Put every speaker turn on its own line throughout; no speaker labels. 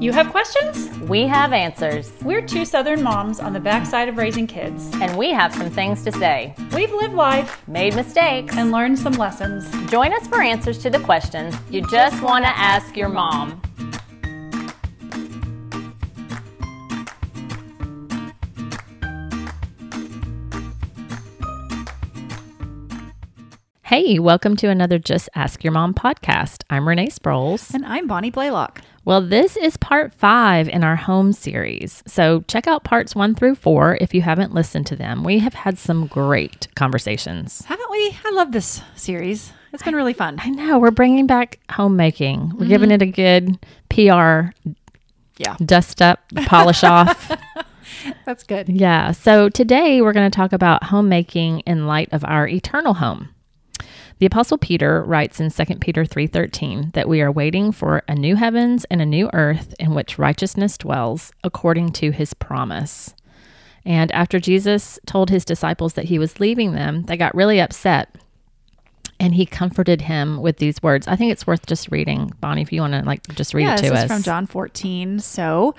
You have questions?
We have answers,
We're two Southern moms on the backside of raising kids.
and we have some things to say.
We've lived life
Made mistakes.
and learned some lessons.
Join us for answers to the questions you just want to ask your mom. Hey, welcome to another Just Ask Your Mom podcast. I'm Renee Sproles.
And I'm Bonnie Blaylock.
Well, this is part five in our home series. So check out parts one through four if you haven't listened to them. We have had some great conversations.
Haven't we? I love this series. It's been really fun.
I know we're bringing back homemaking. We're mm-hmm. giving it a good PR
Yeah,
dust up, polish off.
that's good.
Yeah. So today we're going to talk about homemaking in light of our eternal home. The apostle Peter writes in 2 Peter 3:13 that we are waiting for a new heavens and a new earth in which righteousness dwells according to his promise. And after Jesus told his disciples that he was leaving them, they got really upset. And he comforted him with these words. I think it's worth just reading. Bonnie, if you want to like just read
yeah,
it to
this
us.
is from John 14. So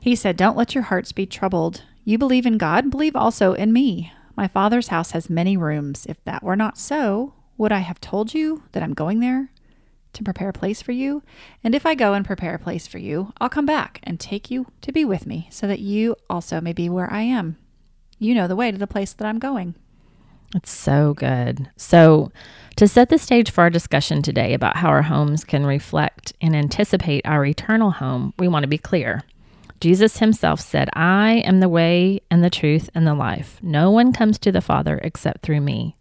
he said, Don't let your hearts be troubled. You believe in God, believe also in me. My Father's house has many rooms. If that were not so, would I have told you that I'm going there to prepare a place for you? And if I go and prepare a place for you, I'll come back and take you to be with me, so that you also may be where I am. You know the way to the place that I'm going.
It's so good. So, to set the stage for our discussion today about how our homes can reflect and anticipate our eternal home, we want to be clear. Jesus himself said, I am the way and the truth and the life. No one comes to the Father except through me.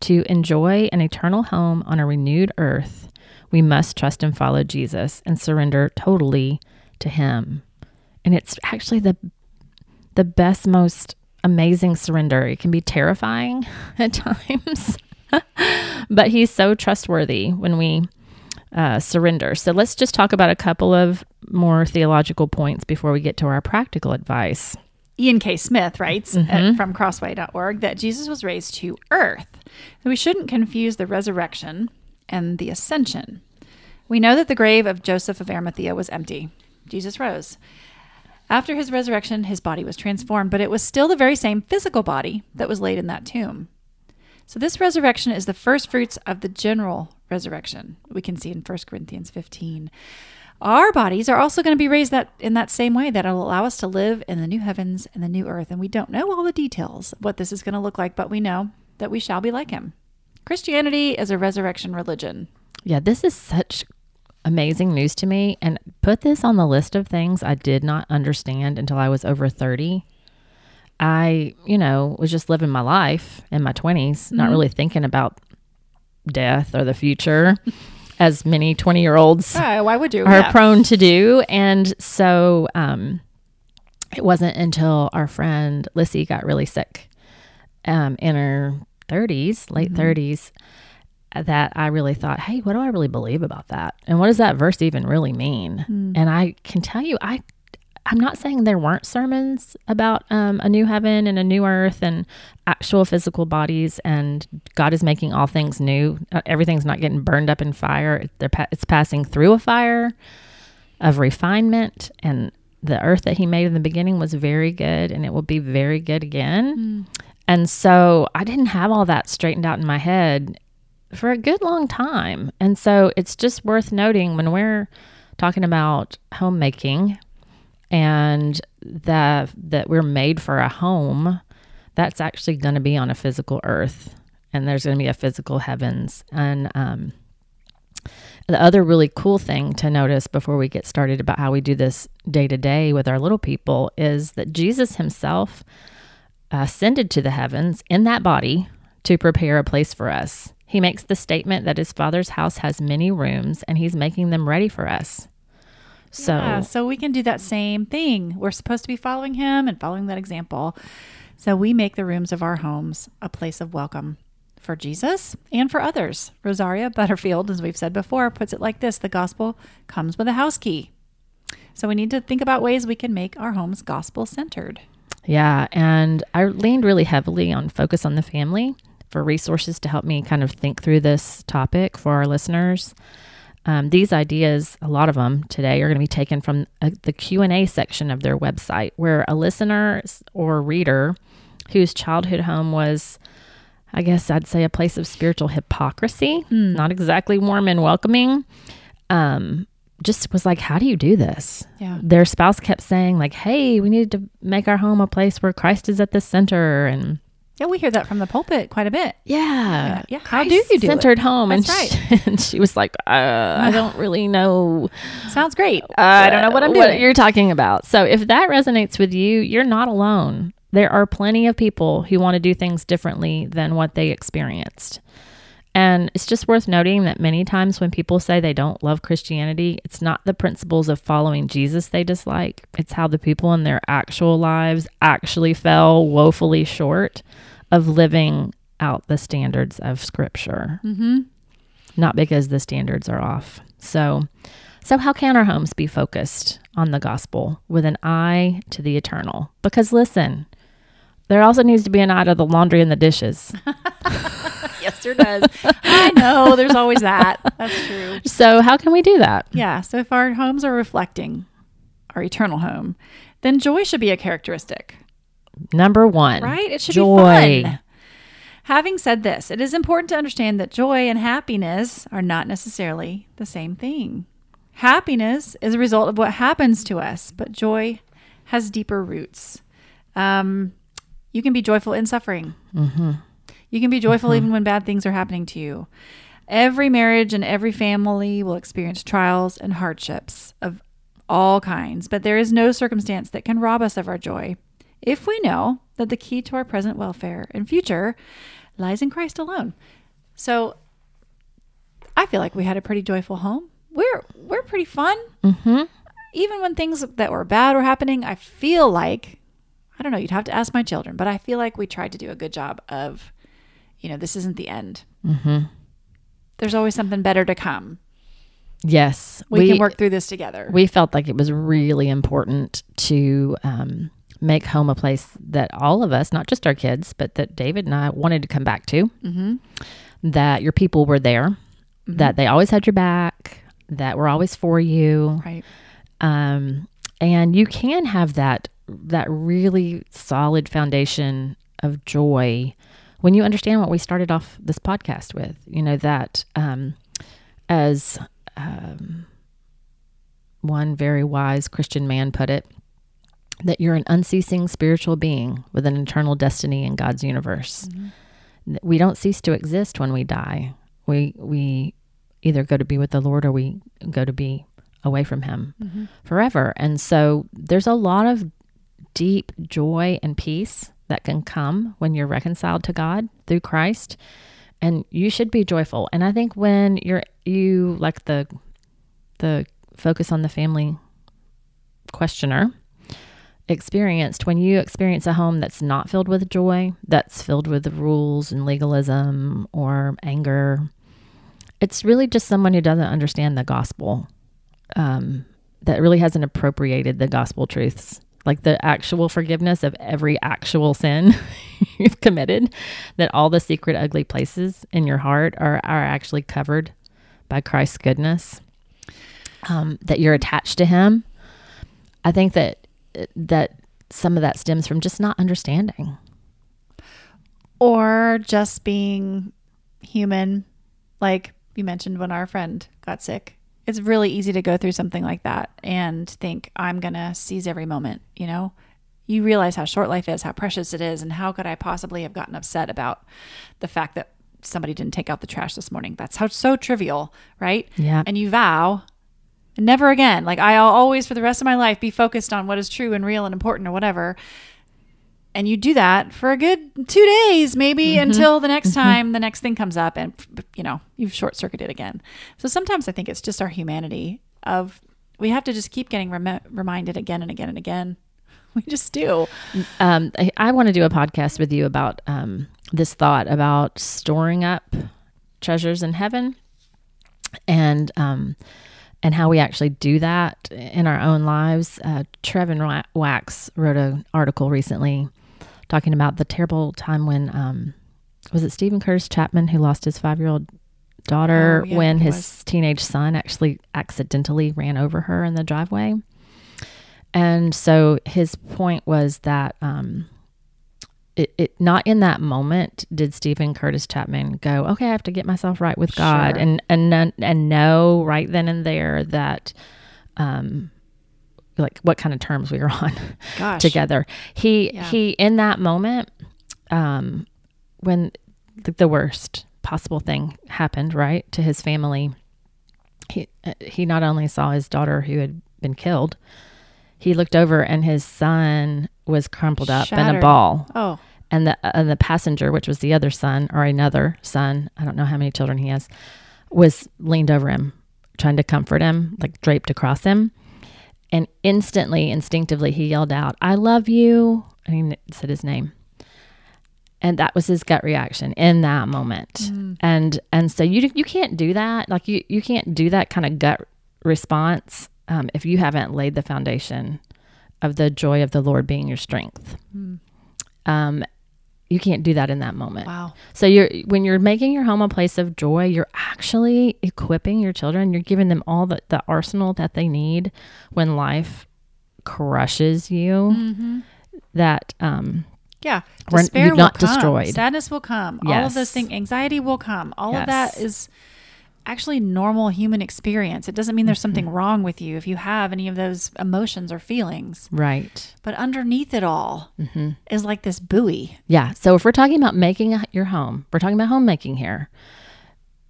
To enjoy an eternal home on a renewed earth, we must trust and follow Jesus and surrender totally to him. And it's actually the the best most amazing surrender. It can be terrifying at times, but he's so trustworthy when we uh, surrender. So let's just talk about a couple of more theological points before we get to our practical advice.
Ian K. Smith writes at, mm-hmm. from crossway.org that Jesus was raised to earth. So we shouldn't confuse the resurrection and the ascension. We know that the grave of Joseph of Arimathea was empty. Jesus rose. After his resurrection, his body was transformed, but it was still the very same physical body that was laid in that tomb. So this resurrection is the first fruits of the general resurrection. We can see in 1 Corinthians 15. Our bodies are also going to be raised that in that same way that will allow us to live in the new heavens and the new earth. And we don't know all the details of what this is going to look like, but we know that we shall be like him. Christianity is a resurrection religion.
Yeah, this is such amazing news to me. And put this on the list of things I did not understand until I was over 30. I, you know, was just living my life in my 20s, not mm-hmm. really thinking about death or the future, as many 20 year olds
Oh, why would you?
are
Yeah.
prone to do. And so um, it wasn't until our friend Lissy got really sick um, in her 30s, late 30s, that I really thought, hey, what do I really believe about that? And what does that verse even really mean? And I can tell you, I. I'm not saying there weren't sermons about um, a new heaven and a new earth and actual physical bodies, and God is making all things new. Uh, everything's not getting burned up in fire; it's passing through a fire of refinement and the earth that he made in the beginning was very good and it will be very good again. And so I didn't have all that straightened out in my head for a good long time. And so it's just worth noting when we're talking about homemaking and that that we're made for a home, that's actually going to be on a physical earth and there's going to be a physical heavens and um the other really cool thing to notice before we get started about how we do this day to day with our little people is that Jesus himself ascended to the heavens in that body to prepare a place for us. He makes the statement that his father's house has many rooms and he's making them ready for us. So,
Yeah, so we can do that same thing. We're supposed to be following him and following that example. So we make the rooms of our homes a place of welcome for Jesus and for others. Rosaria Butterfield, as we've said before, puts it like this the gospel comes with a house key. So we need to think about ways we can make our homes gospel centered.
Yeah, and I leaned really heavily on focus on the family for resources to help me kind of think through this topic for our listeners. Um, these ideas, a lot of them today, are going to be taken from uh, the Q and A section of their website, where a listener or reader whose childhood home was, I guess I'd say, a place of spiritual hypocrisy,
Hmm.
not exactly warm and welcoming, um, just was like, "How do you do this?"
Yeah.
Their spouse kept saying, "Like, hey, we need to make our home a place where Christ is at the center," and
Yeah, we hear that from the pulpit quite a bit.
yeah,
yeah. How do you do it?
centered home?
That's
and, she, and she was like, uh, "I don't really know."
Sounds great. I don't know what I'm doing.
you're talking about. So if that resonates with you, you're not alone. There are plenty of people who want to do things differently than what they experienced. And it's just worth noting that many times when people say they don't love Christianity, it's not the principles of following Jesus they dislike. It's how the people in their actual lives actually fell woefully short of living out the standards of Scripture. Mm-hmm. Not because the standards are off. So, so how can our homes be focused on the gospel with an eye to the eternal? Because listen, there also needs to be an eye to the laundry and the dishes.
yes, there does. I know. There's always that. That's true.
So, how can we do that?
Yeah. So if our homes are reflecting our eternal home, then joy should be a characteristic,
Number one,
right? It should
joy.
be fun. Having said this, it is important to understand that joy and happiness are not necessarily the same thing. Happiness is a result of what happens to us, but joy has deeper roots. Um, you can be joyful in suffering. You can be joyful even when bad things are happening to you. Every marriage and every family will experience trials and hardships of all kinds, but there is no circumstance that can rob us of our joy if we know that the key to our present welfare and future lies in Christ alone. So I feel like we had a pretty joyful home. We're we're pretty fun.
Mm-hmm.
Even when things that were bad were happening, I feel like I don't know, you'd have to ask my children, but I feel like we tried to do a good job of you know, this isn't the end.
Mm-hmm.
There's always something better to come.
Yes,
We, can work through this together.
We felt like it was really important to um, make home a place that all of us, not just our kids, but that David and I wanted to come back to.
mm-hmm.
That your people were there, that they always had your back, that were always for you,
Right.
um, and you can have that that really solid foundation of joy when you understand what we started off this podcast with. You know that um, as um, one very wise Christian man put it, that you're an unceasing spiritual being with an eternal destiny in God's universe. That We don't cease to exist when we die. We we either go to be with the Lord or we go to be away from Him mm-hmm. forever. And so there's a lot of deep joy and peace that can come when you're reconciled to God through Christ. And you should be joyful. And I think when you're you like the the focus on the family questioner experienced when you experience a home that's not filled with joy, that's filled with rules and legalism or anger, it's really just someone who doesn't understand the gospel, um, that really hasn't appropriated the gospel truths, like the actual forgiveness of every actual sin you've committed, that all the secret ugly places in your heart are, are actually covered by Christ's goodness, um, that you're attached to Him. I think that that some of that stems from just not understanding.
Or just being human. Like you mentioned when our friend got sick. It's really easy to go through something like that and think, I'm going to seize every moment, you know? You realize how short life is, how precious it is, and how could I possibly have gotten upset about the fact that somebody didn't take out the trash this morning? That's how so trivial, right?
Yeah.
And you vow never again. Like I'll always for the rest of my life be focused on what is true and real and important or whatever. And you do that for a good two days, maybe until the next time the next thing comes up and, you know, you've short circuited again. So sometimes I think it's just our humanity of we have to just keep getting rem- reminded again and again and again. We just do.
Um, I, I want to do a podcast with you about um, this thought about storing up treasures in heaven, and um, and how we actually do that in our own lives. Uh, Trevin Wax wrote an article recently talking about the terrible time when um, was it Steven Curtis Chapman who lost his five year old daughter
Oh, yeah,
when his
was.
teenage son actually accidentally ran over her in the driveway. And so his point was that um, it, it not in that moment did Steven Curtis Chapman go, okay, I have to get myself right with God,
Sure.
and and and know right then and there that, um, like what kind of terms we were on together. He
Yeah.
he in that moment, um, when the, the worst possible thing happened, right to his family. He uh, he not only saw his daughter who had been killed, he looked over and his son was crumpled up in a ball,
Oh,
and the and the passenger, which was the other son or another son, I don't know how many children he has, was leaned over him, trying to comfort him, like draped across him. And instantly, instinctively, he yelled out, I love you. And he said his name. And that was his gut reaction in that moment. Mm. And and so you you can't do that. Like you you can't do that kind of gut response um, if you haven't laid the foundation of the joy of the Lord being your strength. Um, you can't do that in that moment.
wow.
So you're when you're making your home a place of joy, you're actually equipping your children. You're giving them all the, the arsenal that they need when life crushes you. That um
Yeah. Despair will
not
come.
destroyed.
Sadness will come. All of those
Yes.
things. Anxiety will come. All of that
Yes.
is actually normal human experience. It doesn't mean there's something
Mm-hmm.
wrong with you if you have any of those emotions or feelings.
right.
But underneath it all
Mm-hmm.
is like this buoy.
Yeah. So if we're talking about making a, your home, we're talking about homemaking here.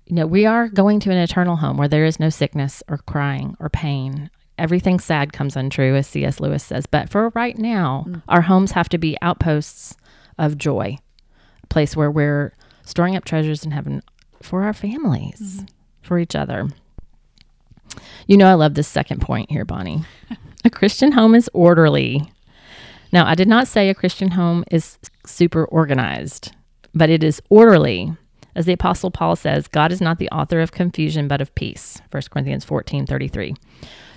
You know, we are going to an eternal home where there is no sickness or crying or pain. Everything sad comes untrue, as C.S. Lewis says. But for right now, our homes have to be outposts of joy, a place where we're storing up treasures in heaven for our families, for each other. You know, I love this second point here, Bonnie. a Christian home is orderly. Now, I did not say a Christian home is super organized, but it is orderly. As the apostle Paul says, God is not the author of confusion but of peace. 1 Corinthians 14:33.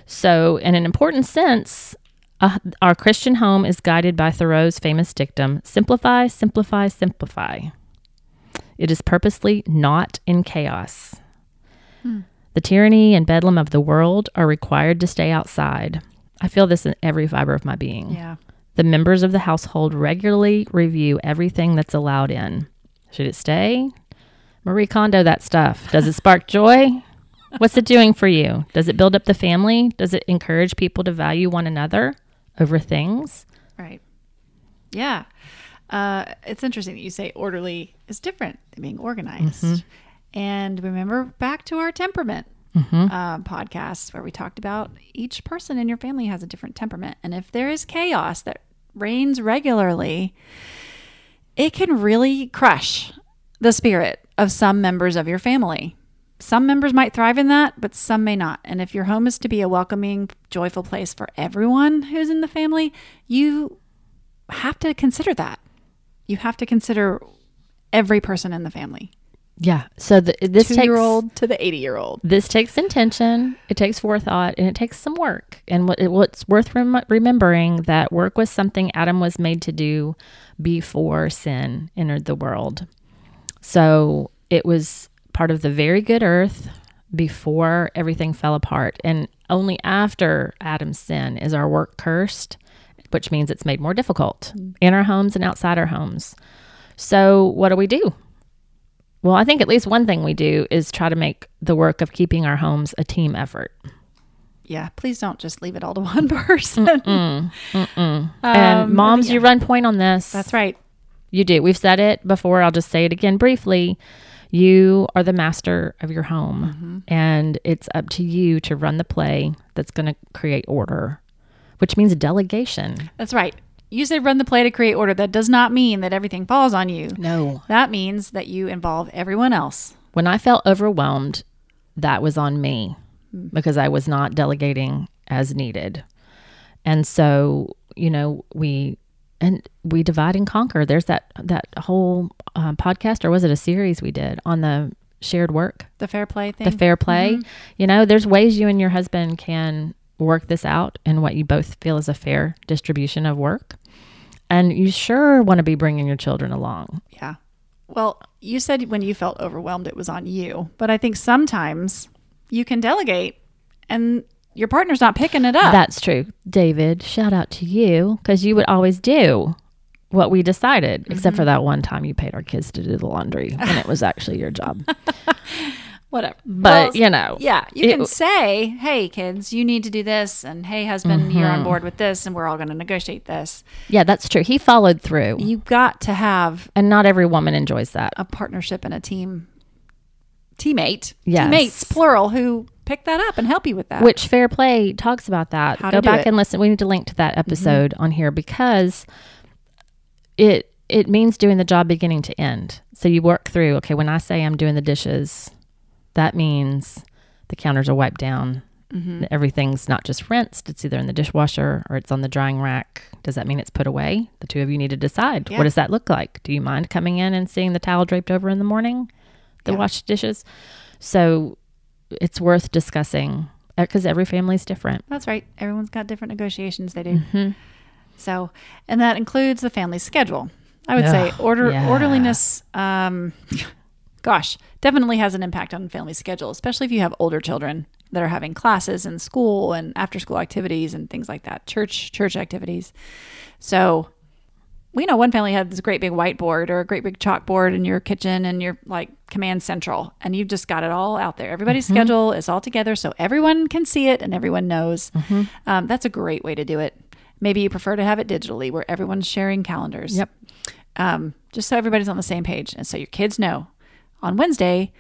So, in an important sense, uh, our Christian home is guided by Thoreau's famous dictum, simplify, simplify, simplify. It is purposely not in chaos. The tyranny and bedlam of the world are required to stay outside. I feel this in every fiber of my being.
Yeah.
The members of the household regularly review everything that's allowed in. Should it stay? Marie Kondo that stuff. Does it spark joy? What's it doing for you? Does it build up the family? Does it encourage people to value one another over things?
Right. Yeah. Uh, it's interesting that you say orderly is different than being organized.
Mm-hmm.
And remember back to our temperament uh, podcast where we talked about each person in your family has a different temperament. And if there is chaos that reigns regularly, it can really crush the spirit of some members of your family. Some members might thrive in that, but some may not. And if your home is to be a welcoming, joyful place for everyone who's in the family, you have to consider that. You have to consider every person in the family.
Yeah. So the, this
Two
takes
year old to the 80 year old.
this takes intention, it takes forethought, and it takes some work. And what it, what's worth rem- remembering that work was something Adam was made to do before sin entered the world. So it was part of the very good earth before everything fell apart. And only after Adam's sin is our work cursed, which means it's made more difficult mm. in our homes and outside our homes. So, what do we do? Well, I think at least one thing we do is try to make the work of keeping our homes a team effort.
Yeah, please don't just leave it all to one person.
and
Um,
moms,
yeah.
you run point on this.
That's right.
You do. We've said it before. I'll just say it again briefly. You are the master of your home, and it's up to you to run the play that's going to create order, which means delegation.
That's right. You say run the play to create order. That does not mean that everything falls on you.
No.
That means that you involve everyone else.
When I felt overwhelmed, that was on me because I was not delegating as needed. And so, you know, we and we divide and conquer. There's that that whole uh, podcast, or was it a series we did on the shared work,
The fair play thing.
the fair play? You know, there's ways you and your husband can work this out and what you both feel is a fair distribution of work. And you sure want to be bringing your children along.
yeah. Well, you said when you felt overwhelmed, it was on you. But I think sometimes you can delegate and your partner's not picking it up.
That's true. David, shout out to you because you would always do what we decided, except
Mm-hmm.
for that one time you paid our kids to do the laundry and it was actually your job.
Whatever.
But,
Well,
you know,
yeah, you
it-
can say, hey, kids, you need to do this. And hey, husband, you're
Mm-hmm.
on board with this. And we're all going to negotiate this.
Yeah, that's true. He followed through.
You got to have
And not every woman enjoys that.
a partnership and a team teammate,
Yes.
teammates, plural, who pick that up and help you with that.
Which Fair Play talks about that.
How
Go back
it. Mm-hmm.
and listen. We need to link to that episode on here because it it means doing the job beginning to end. So you work through, okay, when I say I'm doing the dishes, that means the counters are wiped down.
Mm-hmm.
Everything's not just rinsed, it's either in the dishwasher or it's on the drying rack. Does that mean it's put away? The two of you need to decide.
Yeah.
What does that look like? Do you mind coming in and seeing the towel draped over in the morning? The
Yeah.
washed dishes? So it's worth discussing because every family is different.
That's right. Everyone's got different negotiations they do.
Mm-hmm.
So, and that includes the family schedule. I would say order
yeah.
orderliness. Um, gosh, definitely has an impact on family schedule, especially if you have older children that are having classes in school and after school activities and things like that, church church activities. So, we know one family had this great big whiteboard or a great big chalkboard in your kitchen and your like command central, and you've just got it all out there. Everybody's
Mm-hmm.
schedule is all together, so everyone can see it and everyone knows.
Mm-hmm.
Um, that's a great way to do it. Maybe you prefer to have it digitally, where everyone's sharing calendars.
Yep.
Um, just so everybody's on the same page, and so your kids know. On Wednesday,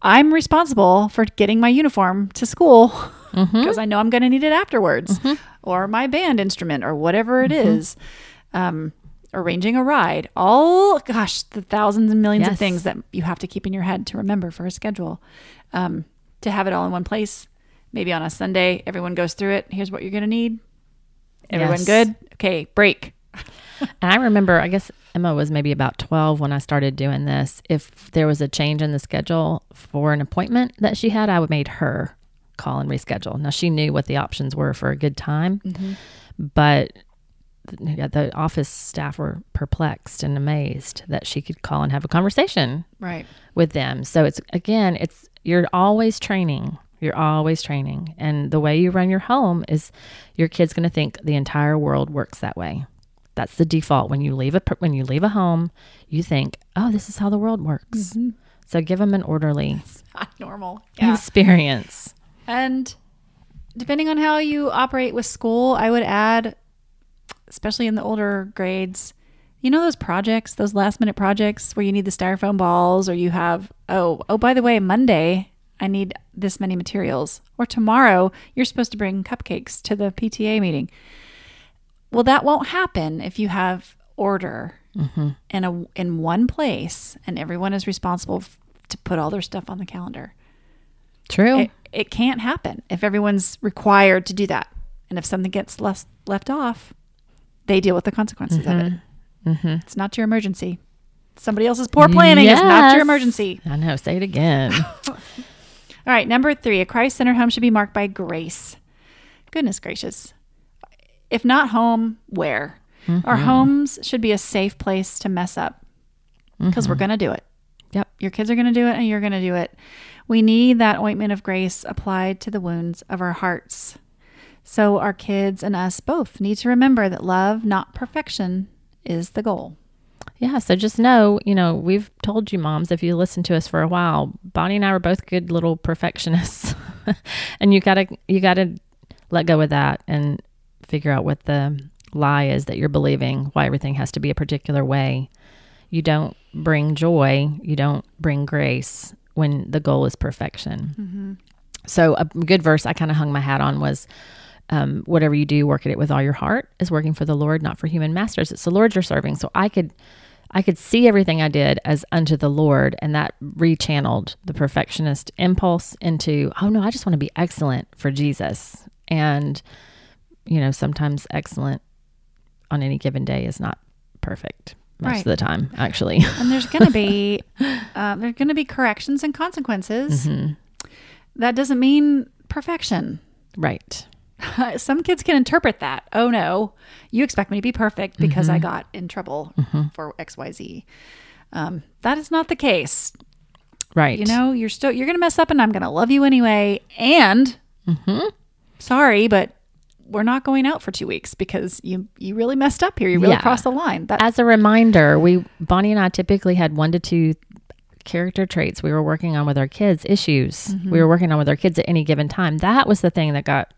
I'm responsible for getting my uniform to school because
Mm-hmm.
I know I'm going to need it afterwards, or my band instrument, or whatever it
Mm-hmm.
is. Um, arranging a ride. All gosh, the thousands and millions of things that you have to keep in your head to remember for a schedule. Um, to have it all in one place. Maybe on a Sunday, everyone goes through it. Here's what you're going to need. Everyone
Yes.
good? Okay, break.
And I remember, I guess Emma was maybe about 12 when I started doing this. If there was a change in the schedule for an appointment that she had, I would made her call and reschedule. Now she knew what the options were for a good time, mm-hmm. but yeah, the office staff were perplexed and amazed that she could call and have a conversation
Right.
with them. So it's again, it's you're always training. You're always training. And the way you run your home is your kid's going to think the entire world works that way. That's the default when you leave a when you leave a home, you think, "Oh, this is how the world works." Mm-hmm. So give them an orderly
Not normal. Yeah.
experience.
And depending on how you operate with school, I would add, especially in the older grades, you know those projects, those last minute projects where you need the styrofoam balls or you have, oh, oh, by the way, Monday, I need this many materials. Or tomorrow, you're supposed to bring cupcakes to the PTA meeting. Well, that won't happen if you have order in a in one place and everyone is responsible f- to put all their stuff on the calendar
True.
it, it can't happen if everyone's required to do that. And if something gets less, left off, they deal with the consequences of it.
Mm-hmm.
It's not your emergency. Somebody else's poor planning is not your emergency.
I know. Say it again.
All right, number three, a Christ centered home should be marked by grace. Goodness gracious. If not home, where? Our mm-hmm. homes should be a safe place to mess up because we're mm-hmm. going to do it.
yep.
Your kids are going to do it and you're going to do it. We need that ointment of grace applied to the wounds of our hearts. So our kids and us both need to remember that love, not perfection, is the goal.
Yeah, so just know, you know, we've told you moms if you listen to us for a while, Bonnie and I were both good little perfectionists. and you got to you got to let go of that and figure out what the lie is that you're believing, why everything has to be a particular way. You don't bring joy, you don't bring grace when the goal is perfection. So a good verse I kind of hung my hat on was um, whatever you do, work at it with all your heart is working for the Lord, not for human masters. It's the Lord you're serving. So I could, I could see everything I did as unto the Lord, and that rechanneled the perfectionist impulse into, oh no, I just want to be excellent for Jesus. And you know, sometimes excellent on any given day is not perfect most
Right.
of the time, actually.
And there's going to be uh, there's going to be corrections and consequences. That doesn't mean perfection.
right.
Some kids can interpret that. Oh no, you expect me to be perfect because I got in trouble for X, Y, Z. Um, that is not the case.
Right.
You know, you're still you're gonna mess up, and I'm gonna love you anyway. And
Mm-hmm.
sorry, but we're not going out for two weeks because you you really messed up here. You really
Yeah.
crossed the line. That
As a reminder, we Bonnie and I typically had one to two character traits we were working on with our kids, issues mm-hmm. we were working on with our kids at any given time. That was the thing that got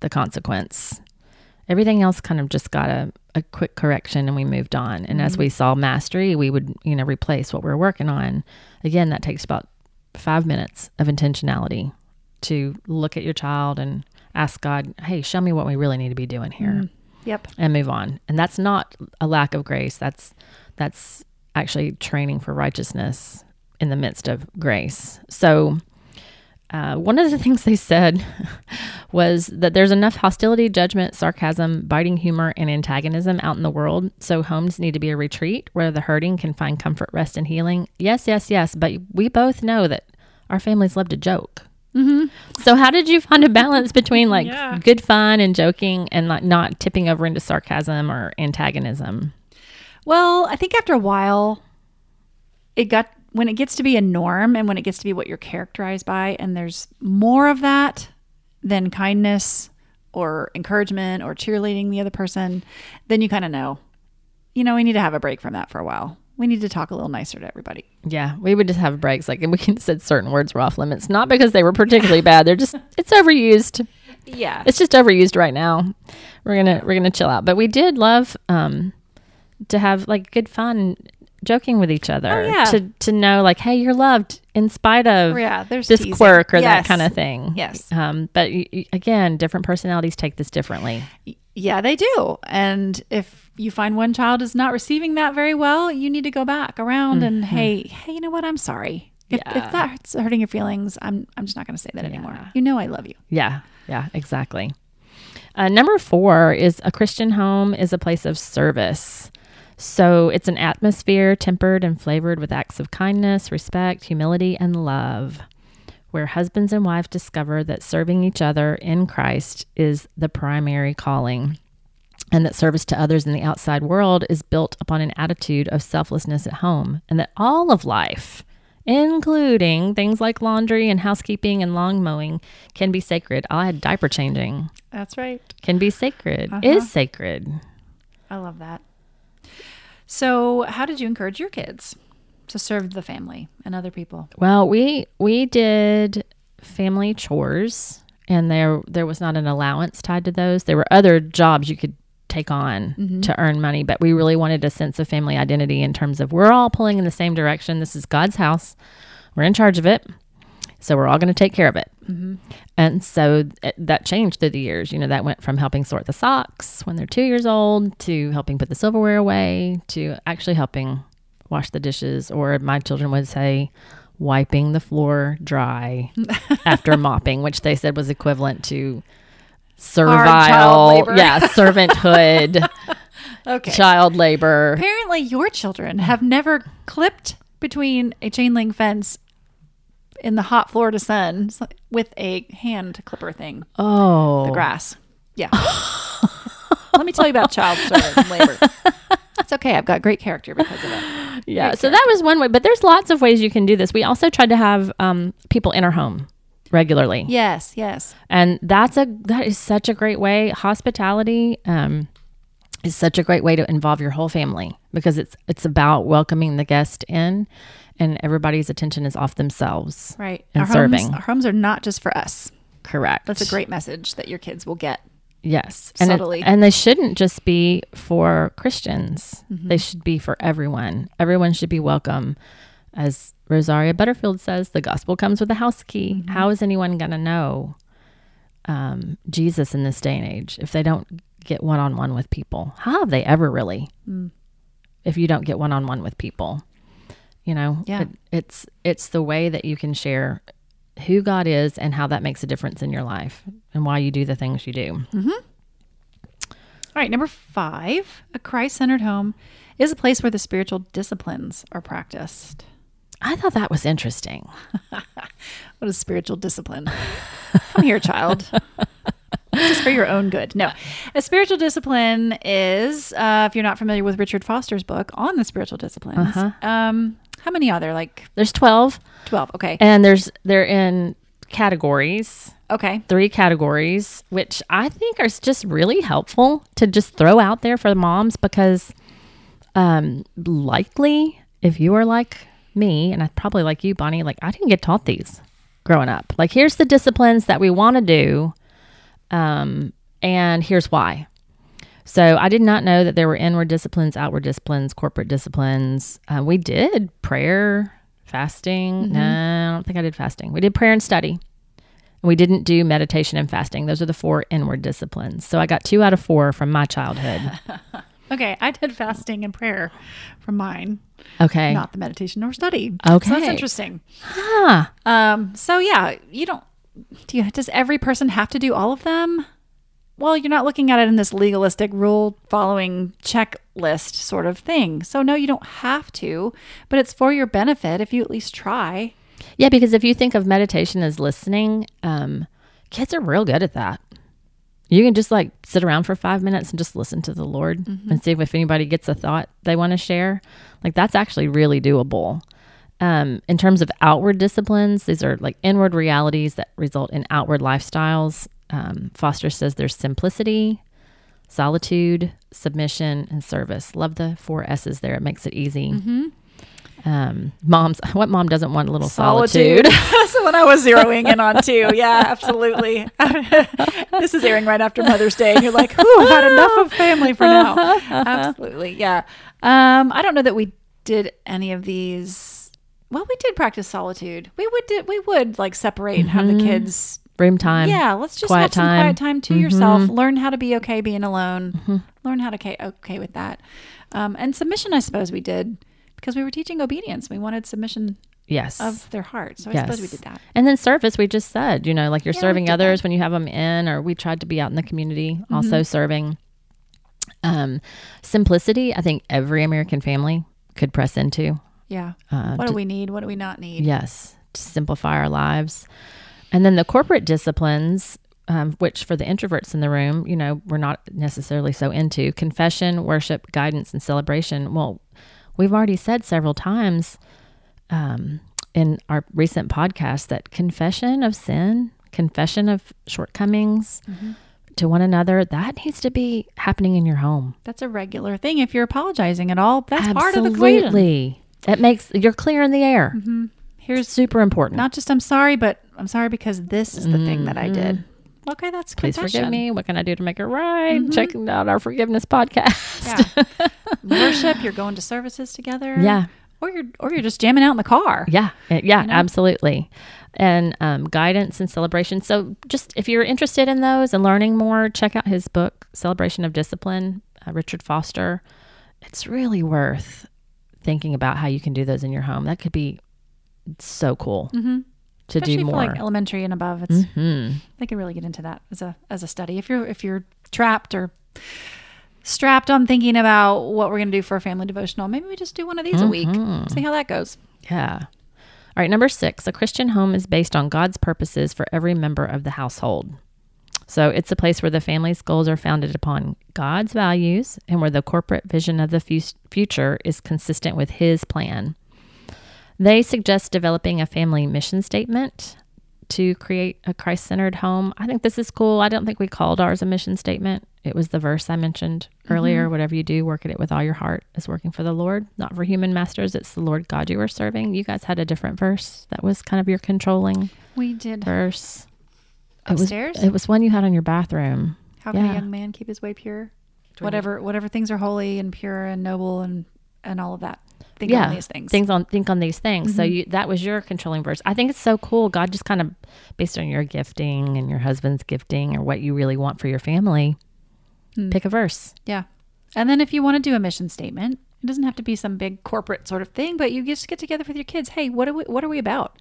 the consequence. Everything else kind of just got a, a quick correction and we moved on. And as mm-hmm. we saw mastery, we would, you know, replace what we are working on. Again, that takes about five minutes of intentionality to look at your child and ask God, hey, show me what we really need to be doing here
yep.
and move on. And that's not a lack of grace. That's that's actually training for righteousness in the midst of grace. So uh, one of the things they said was that there's enough hostility, judgment, sarcasm, biting humor, and antagonism out in the world. So homes need to be a retreat where the hurting can find comfort, rest, and healing. Yes, yes, yes. But we both know that our families love to joke. Mm-hmm. So how did you find a balance between like
Yeah.
good fun and joking and like not tipping over into sarcasm or antagonism?
Well, I think after a while, it got when it gets to be a norm and when it gets to be what you're characterized by, and there's more of that than kindness or encouragement or cheerleading the other person, then you kind of know, you know, we need to have a break from that for a while. We need to talk a little nicer to everybody.
Yeah, we would just have breaks like and we can said certain words were off limits, not because they were particularly bad. They're just it's overused.
Yeah.
It's just overused right now. We're gonna we're gonna chill out. But we did love um to have like good fun joking with each other.
Oh, yeah.
To to know like, hey, you're loved in spite of
yeah. There's
this
teasing.
quirk or
Yes.
that kind of thing.
Yes.
Um, but y- again, different personalities take this differently.
Yeah, they do. And if you find one child is not receiving that very well, you need to go back around and hey, hey, you know what? I'm sorry. If,
Mm-hmm. Yeah.
if that's hurting your feelings, I'm I'm just not going to say that anymore. You know I love you.
Yeah, yeah, exactly. Uh, number four is a Christian home is a place of service. So it's an atmosphere tempered and flavored with acts of kindness, respect, humility, and love, where husbands and wives discover that serving each other in Christ is the primary calling, and that service to others in the outside world is built upon an attitude of selflessness at home, and that all of life, including things like laundry and housekeeping and lawn mowing, can be sacred. I'll add diaper changing.
That's right.
Can be sacred.
Uh-huh.
Is sacred.
I love that. So, how did you encourage your kids to serve the family and other people?
Well, we we did family chores, and there there was not an allowance tied to those. There were other jobs you could take on mm-hmm. to earn money, but we really wanted a sense of family identity in terms of we're all pulling in the same direction. This is God's house. We're in charge of it. So we're all going to take care of it. Mm-hmm. And so th- that changed through the years. You know, that went from helping sort the socks when they're two years old to helping put the silverware away to actually helping wash the dishes, or my children would say, wiping the floor dry after mopping, which they said was equivalent to servile, yeah, servanthood,
Okay.
child labor.
Apparently, your children have never clipped between a chain link fence in the hot Florida sun with a hand clipper thing,
Oh,
the grass. Yeah. Let me tell you about child labor. It's okay. I've got great character because of it.
yeah.
Great
So that was one way, but there's lots of ways you can do this. We also tried to have um, people in our home regularly.
Yes, yes.
and that's a that is such a great way hospitality um is such a great way to involve your whole family because it's it's about welcoming the guest in and everybody's attention is off themselves
Right.
And
our
serving.
Homes, our homes are not just for us.
correct
That's a great message that your kids will get.
yes and it- and they shouldn't just be for christians
Mm-hmm.
they should be for everyone everyone should be welcome as rosaria butterfield says the gospel comes with a house key
Mm-hmm.
How is anyone going to know um, jesus in this day and age if they don't get one-on-one with people how have they ever really
Mm.
if you don't get one-on-one with people you know
Yeah.
it, it's it's the way that you can share who god is and how that makes a difference in your life and why you do the things you do
All right, number five, a Christ centered home is a place where the spiritual disciplines are practiced.
I thought that was interesting.
What is spiritual discipline? Come here, child. this is for your own good. No, a spiritual discipline is, uh, if you're not familiar with Richard Foster's book on the spiritual disciplines,
Uh-huh.
um, how many are there? Like
There's 12
12. Okay.
and there's they're in categories,
Okay.
three categories, which I think are just really helpful to just throw out there for the moms because um likely if you are like me and I probably like you Bonnie, like I didn't get taught these growing up. Like here's the disciplines that we want to do um and here's why. So I did not know that there were inward disciplines, outward disciplines, corporate disciplines. Uh, we did prayer, fasting. No, I don't think I did fasting. We did prayer and study. And we didn't do meditation and fasting. Those are the four inward disciplines. So I got two out of four from my childhood.
Okay. I did fasting and prayer from mine,
Okay.
not the meditation or study. Okay, so that's interesting.
Huh.
Um, so yeah, you don't. Do you, does every person have to do all of them? Well, you're not looking at it in this legalistic rule following checklist sort of thing. So no, you don't have to, but it's for your benefit if you at least try.
Yeah, because if you think of meditation as listening, um, kids are real good at that. You can just like sit around for five minutes and just listen to the Lord and see if anybody gets a thought they want to share. Like that's actually really doable. Um, in terms of outward disciplines, these are like inward realities that result in outward lifestyles. Um, Foster says there's simplicity, solitude, submission, and service. Love the four S's there. It makes it easy. Um, moms, what mom doesn't want a little solitude?
That's the one I was zeroing in on too. Yeah, absolutely. this is airing right after Mother's Day, and you're like, "Whew, I've had enough of family for now." Absolutely, yeah. Um, I don't know that we did any of these. Well, we did practice solitude. We would we would like separate and have the kids.
Room time.
Yeah, let's just
quiet
have some
time. Mm-hmm.
quiet time to yourself. Learn how to be okay being alone. Learn how to okay okay with that. Um, and submission, I suppose we did because we were teaching obedience. We wanted submission
Yes.
of their heart. So I
yes.
suppose we did that.
And then service, we just said, you know, like you're
Yeah, we
serving
did
others when you have them in, or we tried to be out in the community
Mm-hmm.
also serving. Um, simplicity, I think every American family could press into.
Yeah.
Uh,
what do we need? What do we not need?
Yes, to simplify our lives. And then the corporate disciplines, um, which for the introverts in the room, you know, we're not necessarily so into confession, worship, guidance, and celebration. Well, we've already said several times um, in our recent podcast that confession of sin, confession of shortcomings to one another, that needs to be happening in your home.
That's a regular thing. If you're apologizing at all, that's part of the equation.
It makes you're clear in the air.
Here's
Super important.
not just I'm sorry, but I'm sorry because this is the thing that I did. Okay, that's
Mm-hmm. Please
confession.
forgive me. What can I do to make it right? Checking out our forgiveness podcast.
Yeah. Worship, you're going to services together.
Yeah.
Or you're or you're just jamming out in the car.
Yeah, uh, yeah,
know?
absolutely. And um, guidance and celebration. So, just if you're interested in those and learning more, check out his book, Celebration of Discipline, uh, Richard Foster. It's really worth thinking about how you can do those in your home. That could be so cool
Mhm.
to
Especially
do more.
like elementary and above. It's
hmm
they can really get into that as a as a study. If you're if you're trapped or strapped on thinking about what we're going to do for a family devotional, maybe we just do one of these a week.
Mm-hmm.
See how that goes.
Yeah. All right, number six, a Christian home is based on God's purposes for every member of the household. So it's a place where the family's goals are founded upon God's values and where the corporate vision of the fu- future is consistent with His plan. They suggest developing a family mission statement to create a Christ centered home. I think this is cool. I don't think we called ours a mission statement. It was the verse I mentioned mm-hmm. earlier. Whatever you do, work at it with all your heart as working for the Lord, not for human masters. It's the Lord God you are serving. You guys had a different verse that was kind of your controlling
We did
verse.
Upstairs.
It was, it was one you had on your bathroom.
How can
yeah.
a young man keep his way pure? Whatever whatever things are holy and pure and noble and and all of that. Think
yeah,
on these things.
Things on think on these things. So you that was your controlling verse. I think it's so cool. God just kind of based on your gifting and your husband's gifting or what you really want for your family,
Hmm.
pick a verse.
Yeah. And then if you want to do a mission statement, it doesn't have to be some big corporate sort of thing, but you just get together with your kids. Hey, what are we what are we about?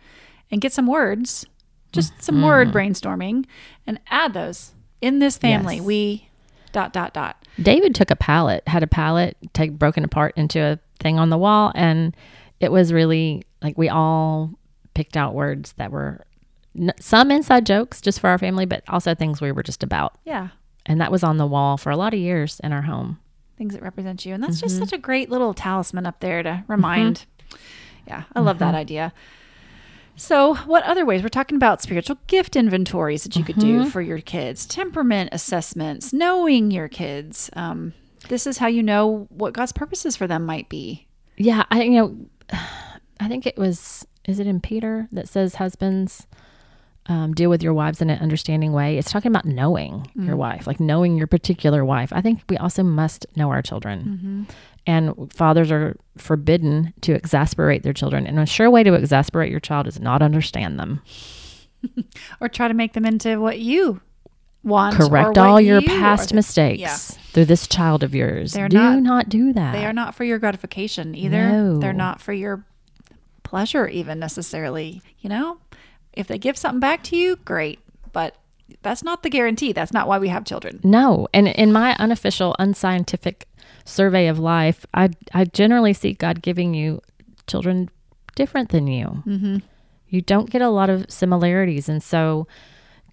And get some words, just some
Mm-hmm.
word mm. brainstorming and add those. In this family,
Yes.
we dot dot dot.
David took a palette had a palette take broken apart into a thing on the wall, and it was really like we all picked out words that were n- some inside jokes just for our family, but also things we were just about.
Yeah.
And that was on the wall for a lot of years in our home.
Things that represent you. And that's just mm-hmm. such a great little talisman up there to remind. Mm-hmm. Yeah. I love that mm-hmm. idea. So, what other ways? We're talking about spiritual gift inventories that you could do for your kids, temperament assessments, knowing your kids. Um, this is how you know what God's purposes for them might be.
Yeah, I you know, I think it was is it in Peter that says husbands um, deal with your wives in an understanding way. It's talking about knowing your wife, like knowing your particular wife. I think we also must know our children, and fathers are forbidden to exasperate their children. And a sure way to exasperate your child is not understand them.
Or try to make them into what you want.
Correct all your
you-
past
or-
mistakes
yeah.
through this child of yours.
They're
do
not-
not, do that.
They are not for your gratification either.
No.
They're not for your pleasure, even necessarily. You know, if they give something back to you, great. But that's not the guarantee. That's not why we have children.
No, and in my unofficial, unscientific survey of life, I I generally see God giving you children different than you. Mm-hmm. You don't get a lot of similarities, and so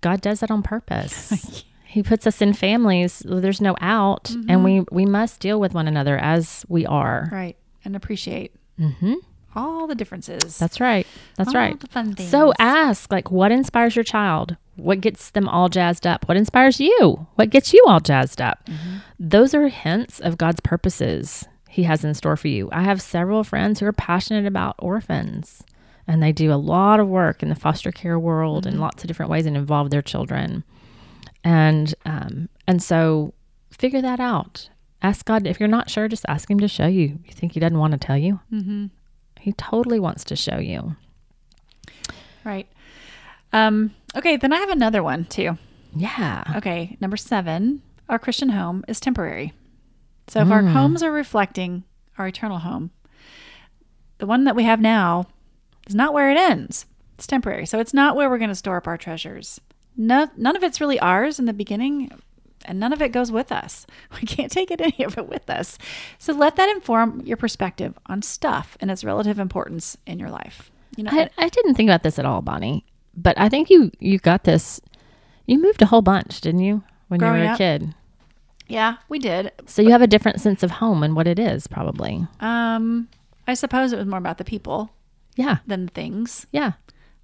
God does that on purpose. he puts us in families. There's no out, and we we must deal with one another as we are.
Right. And appreciate
Mm-hmm.
all the differences.
That's right. That's
all
right.
the fun things.
So ask, like, what inspires your child? What gets them all jazzed up? What inspires you? What gets you all jazzed up? Those are hints of God's purposes He has in store for you. I have several friends who are passionate about orphans, and they do a lot of work in the foster care world in lots of different ways and involve their children. And um, and so figure that out. Ask God if you're not sure. Just ask Him to show you. You think He doesn't want to tell you? Mm-hmm. He totally wants to show you.
right. Um, okay. Then I have another one too.
Yeah.
Okay, number seven, our Christian home is temporary. So if our mm. homes are reflecting our eternal home, the one that we have now is not where it ends. It's temporary. So it's not where we're going to store up our treasures. No, none of it's really ours in the beginning, and none of it goes with us. We can't take it, any of it with us. So let that inform your perspective on stuff and its relative importance in your life. You know,
I, I didn't think about this at all, Bonnie. But I think you you got this. You moved a whole bunch, didn't you, when you
Growing
were a
up?
kid?
yeah, we did.
So you have a different sense of home and what it is, probably.
Um, I suppose it was more about the people
Yeah,
than the things.
yeah,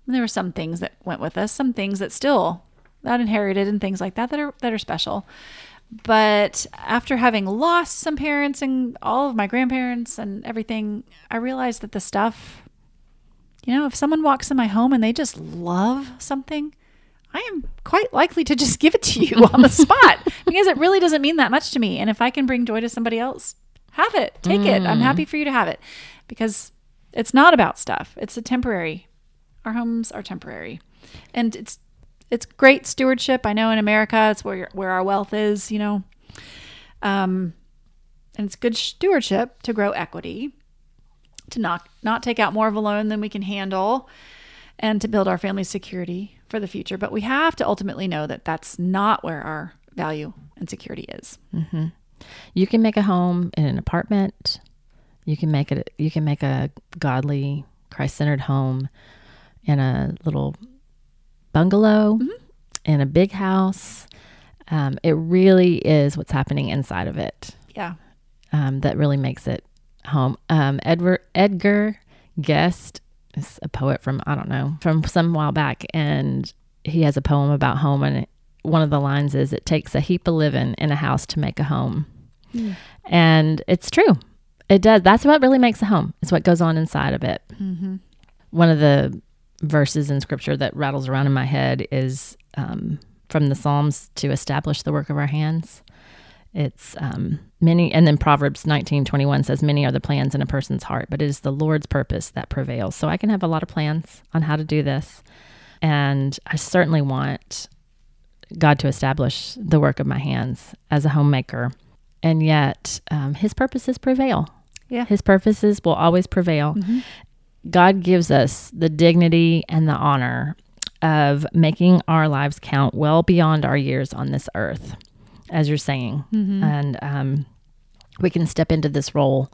And there were some things that went with us, some things that still that inherited and things like that that are that are special. But after having lost some parents and all of my grandparents and everything, I realized that the stuff, you know, if someone walks in my home and they just love something, I am quite likely to just give it to you on the spot because it really doesn't mean that much to me. And if I can bring joy to somebody else, have it, take it. I'm happy for you to have it because it's not about stuff. It's a temporary. Our homes are temporary, and it's it's great stewardship. I know in America, it's where where our wealth is. You know, um, and it's good stewardship to grow equity, to not not take out more of a loan than we can handle, and to build our family security for the future. But we have to ultimately know that that's not where our value and security is.
You can make a home in an apartment. You can make it. You can make a godly, Christ-centered home in a little bungalow, in a big house. Um, it really is what's happening inside of it
Yeah.
um, that really makes it home. Um, Edward Edgar Guest is a poet from I don't know from some while back, and he has a poem about home, and it, one of the lines is, "It takes a heap of living in a house to make a home," and it's true. It does. That's what really makes a home. It's what goes on inside of it. One of the verses in scripture that rattles around in my head is um, from the Psalms to establish the work of our hands. It's um, many, and then Proverbs nineteen twenty one says, "Many are the plans in a person's heart, but it is the Lord's purpose that prevails." So I can have a lot of plans on how to do this, and I certainly want God to establish the work of my hands as a homemaker, and yet um, His purposes prevail.
Yeah.
His purposes will always prevail. God gives us the dignity and the honor of making our lives count well beyond our years on this earth, as you're saying. And um, we can step into this role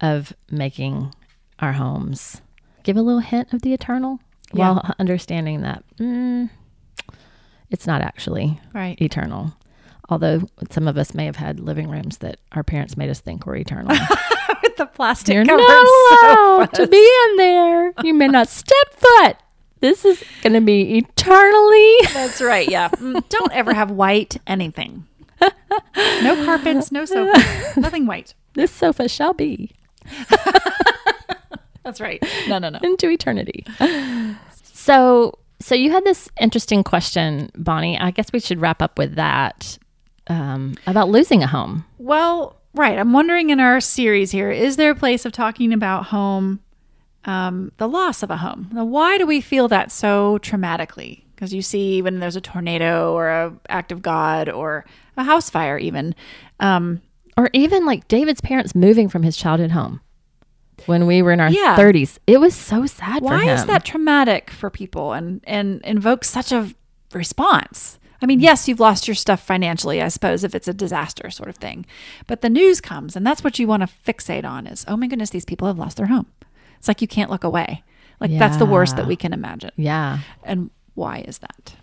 of making our homes. Give a little hint of the eternal.
Yeah.
while understanding that mm, it's not actually
Right.
eternal. Although some of us may have had living rooms that our parents made us think were eternal.
With the plastic
You're not allowed to be in there. You may not step foot. This is going to be eternally.
That's right. Yeah. Mm, Don't ever have white anything. No carpets, no sofas, nothing white.
This sofa shall be
That's right. No, no, no.
into eternity. So, so you had this interesting question, Bonnie. I guess we should wrap up with that um, about losing a home.
Well, right. I'm wondering in our series here, is there a place of talking about home, um, the loss of a home? Now, why do we feel that so traumatically? Because you see, when there's a tornado or a act of God or a house fire, even. Um,
or even like David's parents moving from his childhood home when we were in our
Yeah.
30s. It was so sad for
why is that traumatic for people and and invokes such a response? I mean, yes, you've lost your stuff financially, I suppose, if it's a disaster sort of thing. But the news comes, and that's what you want to fixate on is, oh my goodness, these people have lost their home. It's like you can't look away. Like that's the worst that we can imagine.
Yeah.
And why is that?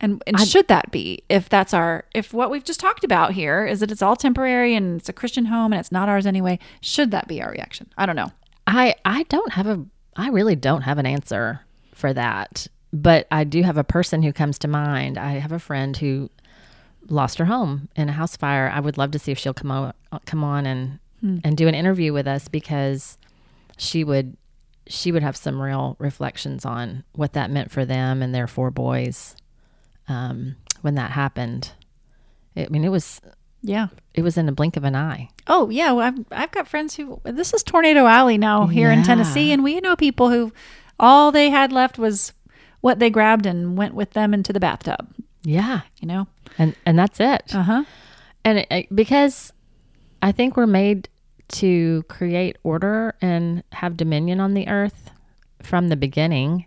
And, and should that be if that's our if what we've just talked about here is that it's all temporary and it's a Christian home and it's not ours anyway? Should that be our reaction? I don't know.
I I don't have a I really don't have an answer for that. But I do have a person who comes to mind. I have a friend who lost her home in a house fire. I would love to see if she'll come on come on and hmm. and do an interview with us because she would she would have some real reflections on what that meant for them and their four boys um, when that happened. I mean, it was
Yeah.
it was in a blink of an eye.
Oh yeah, well, I've I've got friends who this is Tornado Alley now here in Tennessee, and we know people who all they had left was what they grabbed and went with them into the bathtub.
Yeah,
You know.
and and that's it.
Uh huh.
and it- because I think we're made to create order and have dominion on the earth from the beginning.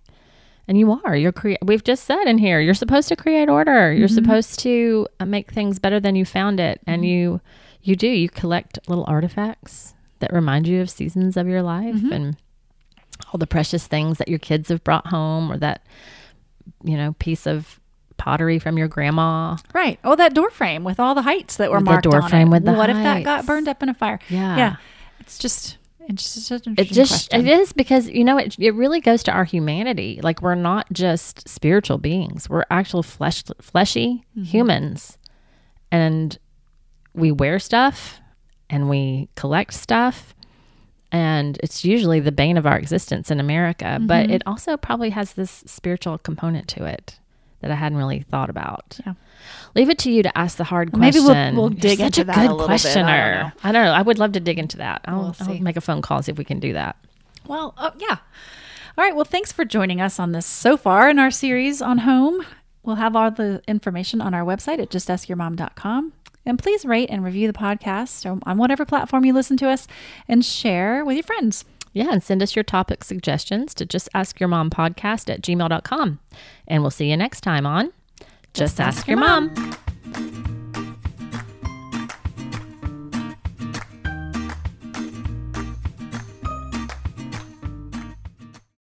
And you are. You're crea- We've just said in here, you're supposed to create order. You're mm-hmm. supposed to uh, make things better than you found it, and mm-hmm. you you do. You collect little artifacts that remind you of seasons of your life mm-hmm. and all the precious things that your kids have brought home, or that you know piece of pottery from your grandma.
Right. Oh, that door frame with all the heights that were
The
marked
door
on
frame
it.
with the
what if that got burned up in a fire?
Yeah.
Yeah. It's just it's just an
it just
question.
it is because you know it, it really goes to our humanity like we're not just spiritual beings we're actual flesh fleshy
Mm-hmm.
humans and we wear stuff and we collect stuff and it's usually the bane of our existence in america
Mm-hmm.
but it also probably has this spiritual component to it that i hadn't really thought about
Yeah.
leave it to you to ask the hard
Well, maybe we'll- we'll
You're
dig
such
into
a
that
good
a little bit. I don't
questioner. I don't know i would love to dig into that i'll,
We'll
I'll make a phone call see if we can do that
Well, oh, yeah. All right. Well, thanks for joining us on this so far in our series on home. We'll have all the information on our website at justaskyourmom.com. And please rate and review the podcast on whatever platform you listen to us and share with your friends.
Yeah, and send us your topic suggestions to just ask your mom podcast at gmail.com. And we'll see you next time on Just, Ask, Your mom.